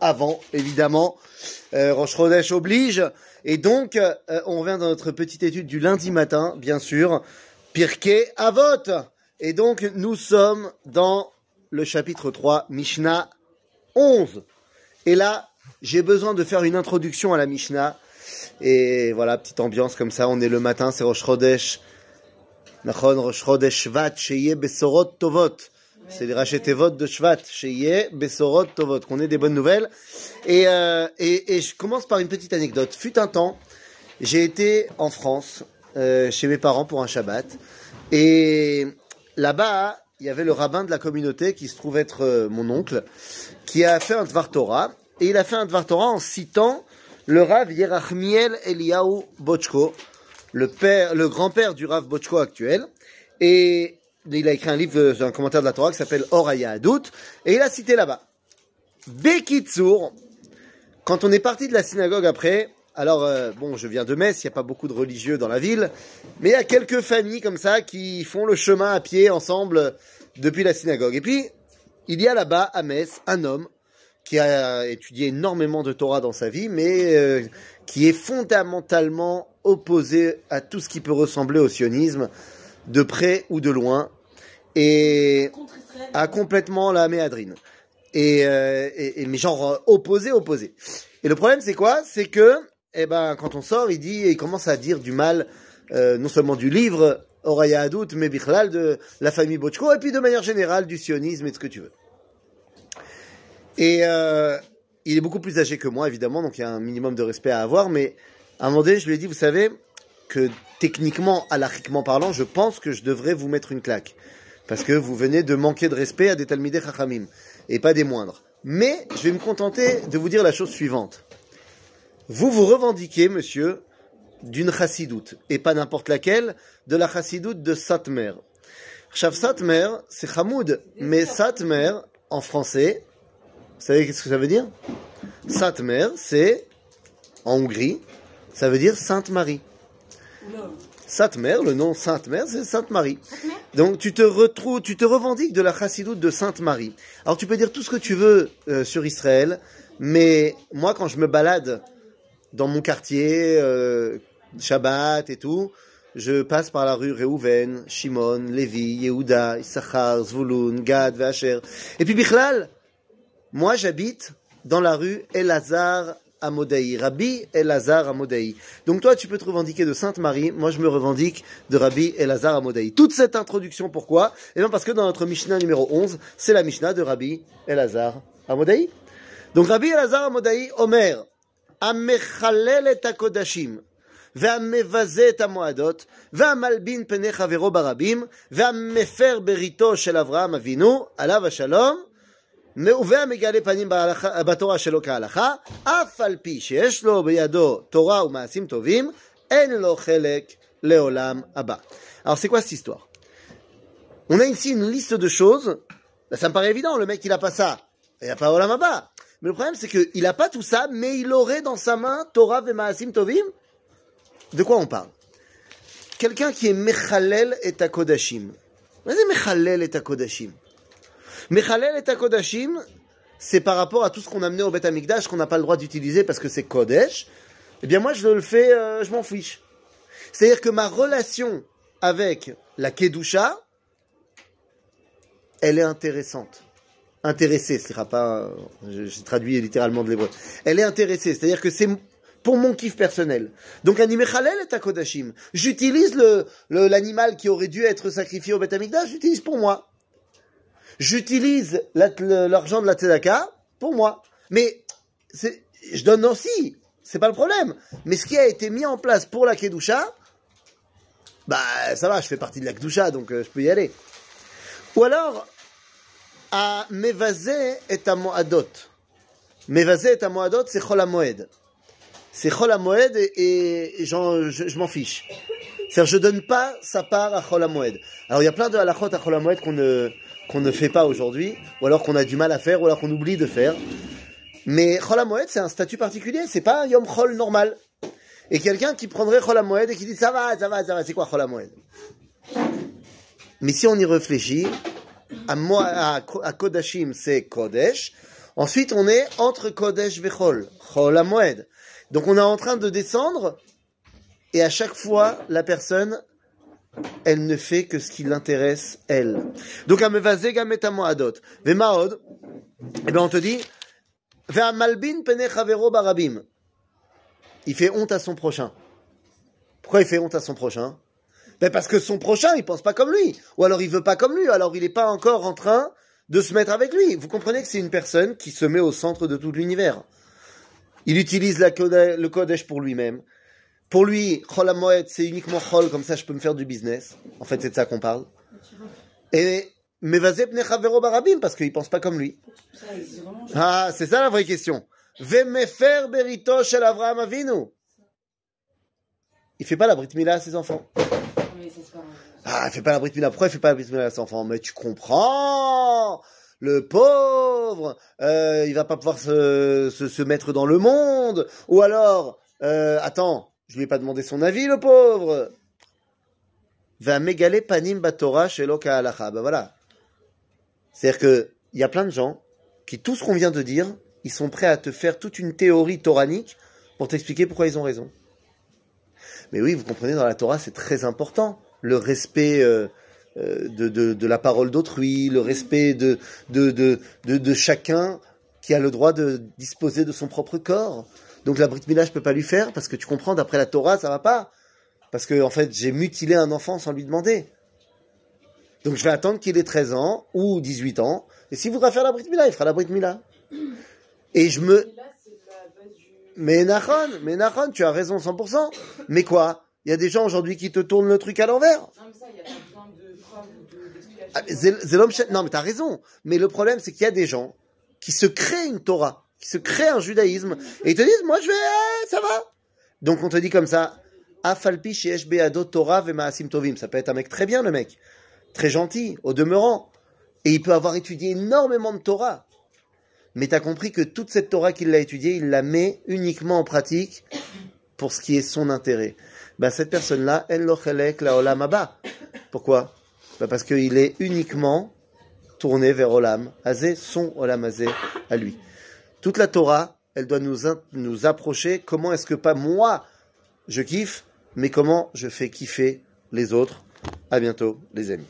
avant, évidemment. Euh, oblige. Et donc, euh, on revient dans notre petite étude du lundi matin, bien sûr. Pirkei Avot. Et donc, nous sommes dans le chapitre 3, Mishnah 11. Et là, j'ai besoin de faire une introduction à la Mishnah. Et voilà, petite ambiance comme ça. On est le matin, c'est Rosh Chodesh. Nachon, Besorot Tovot. C'est les Rachetevot de Shvat, Sheye Besorot Tovot. Qu'on ait des bonnes nouvelles. Et, euh, et, et je commence par une petite anecdote. Fut un temps, j'ai été en France, euh, chez mes parents pour un Shabbat. Et là-bas, il y avait le rabbin de la communauté qui se trouve être euh, mon oncle, qui a fait un Dvar Torah. Et il a fait un Dvar Torah en citant le Rav Yerachmiel Eliyahu Bochko, le le grand-père du Rav Bochko actuel. Et il a écrit un livre, euh, un commentaire de la Torah qui s'appelle Oraya Adout. Et il a cité là-bas. Bekitsour, quand on est parti de la synagogue après, alors euh, bon, je viens de Metz, il n'y a pas beaucoup de religieux dans la ville, mais il y a quelques familles comme ça qui font le chemin à pied ensemble depuis la synagogue. Et puis, il y a là-bas à Metz un homme qui a étudié énormément de Torah dans sa vie, mais euh, qui est fondamentalement opposé à tout ce qui peut ressembler au sionisme, de près ou de loin, et a complètement la méadrine. Et, euh, et, et mais genre euh, opposé, opposé. Et le problème c'est quoi? C'est que, eh ben, quand on sort, il dit, il commence à dire du mal, euh, non seulement du livre Oraya Adout, mais Bichlal de la famille Bochko, et puis de manière générale du sionisme et de ce que tu veux. Et euh, il est beaucoup plus âgé que moi, évidemment, donc il y a un minimum de respect à avoir. Mais à un moment donné, je lui ai dit, vous savez, que techniquement, alachiquement parlant, je pense que je devrais vous mettre une claque. Parce que vous venez de manquer de respect à des Talmidei Chachamim, et pas des moindres. Mais je vais me contenter de vous dire la chose suivante. Vous vous revendiquez, monsieur, d'une chassidoute, et pas n'importe laquelle, de la chassidoute de Satmer. Chav Satmer, c'est Hamoud, mais Satmer, en français, vous savez qu'est-ce que ça veut dire? Satmer, c'est en Hongrie, ça veut dire Sainte Marie. Satmer, le nom Sainte Mère, c'est Sainte Marie. Donc tu te retrouves, tu te revendiques de la chassidoute de Sainte Marie. Alors tu peux dire tout ce que tu veux euh, sur Israël, mais moi quand je me balade dans mon quartier, euh, Shabbat et tout, je passe par la rue Reuven, Shimon, Lévi, Yehuda, Issachar, Zvulun, Gad, Vacher. Et puis Bichlal, moi, j'habite dans la rue Elazar Amodei, Rabbi Elazar Amodei. Donc toi, tu peux te revendiquer de Sainte Marie. Moi, je me revendique de Rabbi Elazar Amodei. Toute cette introduction, pourquoi Eh bien, parce que dans notre Mishnah numéro 11, c'est la Mishnah de Rabbi Elazar Amodei. Donc Rabbi Elazar Amodei, Omer, Amechalel et Akodashim. והמבזה את המועדות, והמלבין פני חברו ברבים, והמפר בריתו של אברהם אבינו, עליו השלום, והמגלה פנים בהלכה, בתורה שלו כהלכה, אף על פי שיש לו בידו תורה ומעשים טובים, אין לו חלק לעולם הבא. Alors c'est quoi cette histoire On a ici une liste de choses, ça me paraît évident, le mec il a pas ça, il a pas Olam Abba. Mais le problème c'est qu'il a pas tout ça, mais il aurait dans sa main Torah et Maasim Tovim. De quoi on parle Quelqu'un qui est Mechalel et Takodashim. Vas-y Mechalel et Takodashim. Mechalel et Kodashim, c'est par rapport à tout ce qu'on a amené au Beth Amikdash qu'on n'a pas le droit d'utiliser parce que c'est Kodesh. Eh bien, moi, je le fais, euh, je m'en fiche. C'est-à-dire que ma relation avec la Kedusha, elle est intéressante. Intéressée, ce sera pas, j'ai traduit littéralement de l'hébreu. Elle est intéressée, c'est-à-dire que c'est pour mon kiff personnel. Donc, un Mechalel et Kodashim. J'utilise l'animal qui aurait dû être sacrifié au Beth j'utilise pour moi j'utilise l'argent de la tzedaka pour moi. Mais je donne aussi, c'est pas le problème. Mais ce qui a été mis en place pour la kedusha, bah ça va, je fais partie de la kedusha, donc euh, je peux y aller. Ou alors, à mevazé et à moadot. Mevazé et à moadot, c'est chol moed. C'est chol moed et, et je, m'en fiche. C'est-à-dire, je donne pas sa part à chol moed. Alors, il y a plein de halachot à chol qu'on ne, qu'on ne fait pas aujourd'hui, ou alors qu'on a du mal à faire, ou alors qu'on oublie de faire. Mais Chol c'est un statut particulier, c'est pas un Yom Chol normal. Et quelqu'un qui prendrait Chol et qui dit ça va, ça va, ça va, c'est quoi Chol Mais si on y réfléchit, à, à, à Kodashim c'est Kodesh, Ensuite, on est entre Kodesh Vechol, Chol. Donc on est en train de descendre, et à chaque fois, la personne, elle ne fait que ce qui l'intéresse, elle. Donc, Amevazega Metamoadot. Vemaod, eh bien on te dit, Ve'amalbin Pene Chavero Barabim. Il fait honte à son prochain. Pourquoi il fait honte à son prochain? Ben Parce que son prochain, il pense pas comme lui. Ou alors il veut pas comme lui, alors il n'est pas encore en train de se mettre avec lui. Vous comprenez que c'est une personne qui se met au centre de tout l'univers. Il utilise le Kodesh pour lui-même. Pour lui, Chol c'est uniquement Chol, comme ça je peux me faire du business. En fait, c'est de ça qu'on parle. Et Mevazep Nechavero Barabim, parce qu'il pense pas comme lui. Ah, c'est ça la vraie question. Vemefer Berito Shel Avraham Avinu. Il fait pas la Brit Mila à ses enfants. Ah, il fait pas la Brit Mila. Pourquoi il fait pas la Brit Mila à ses enfants? Mais tu comprends le pauvre, euh, il va pas pouvoir se, se, se, mettre dans le monde. Ou alors, euh, attends, je lui ai pas demandé son avis, le pauvre. Va mégaler panim batora chez Ben voilà. C'est-à-dire que il y a plein de gens qui, tout ce qu'on vient de dire, ils sont prêts à te faire toute une théorie toranique pour t'expliquer pourquoi ils ont raison. Mais oui, vous comprenez, dans la Torah, c'est très important. Le respect euh, euh, de, la parole d'autrui, le respect de, chacun qui a le droit de disposer de son propre corps. Donc la Brit Mila, je peux pas lui faire parce que tu comprends, d'après la Torah, ça va pas. Parce que, en fait, j'ai mutilé un enfant sans lui demander. Donc je vais attendre qu'il ait 13 ans ou 18 ans. Et s'il voudra faire la Brit Mila, il fera la Brit Mila. Et je me... Mais Nachon, mais Nachon, tu as raison 100%. Mais quoi? Il y a des gens aujourd'hui qui te tournent le truc à l'envers. Non, mais ça, il y a pas besoin de Non, mais t'as raison. Mais le problème, c'est qu'il y a des gens qui se créent une Torah, qui se créent un judaïsme, et ils te disent, moi je vais, eh, ça va. Donc on te dit comme ça, Afalpi Torah tovim. Ça peut être un mec très bien, le mec. Très gentil, au demeurant. Et il peut avoir étudié énormément de Torah mais tu as compris que toute cette Torah qu'il a étudiée, il la met uniquement en pratique pour ce qui est son intérêt. Ben, cette personne-là, elle lochelek la olam. Pourquoi? Ben, Parce qu'il est uniquement tourné vers olam azé, son olam azé à lui. Toute la Torah, elle doit nous, nous approcher. Comment est-ce que pas moi, je kiffe, mais comment je fais kiffer les autres À bientôt, les amis.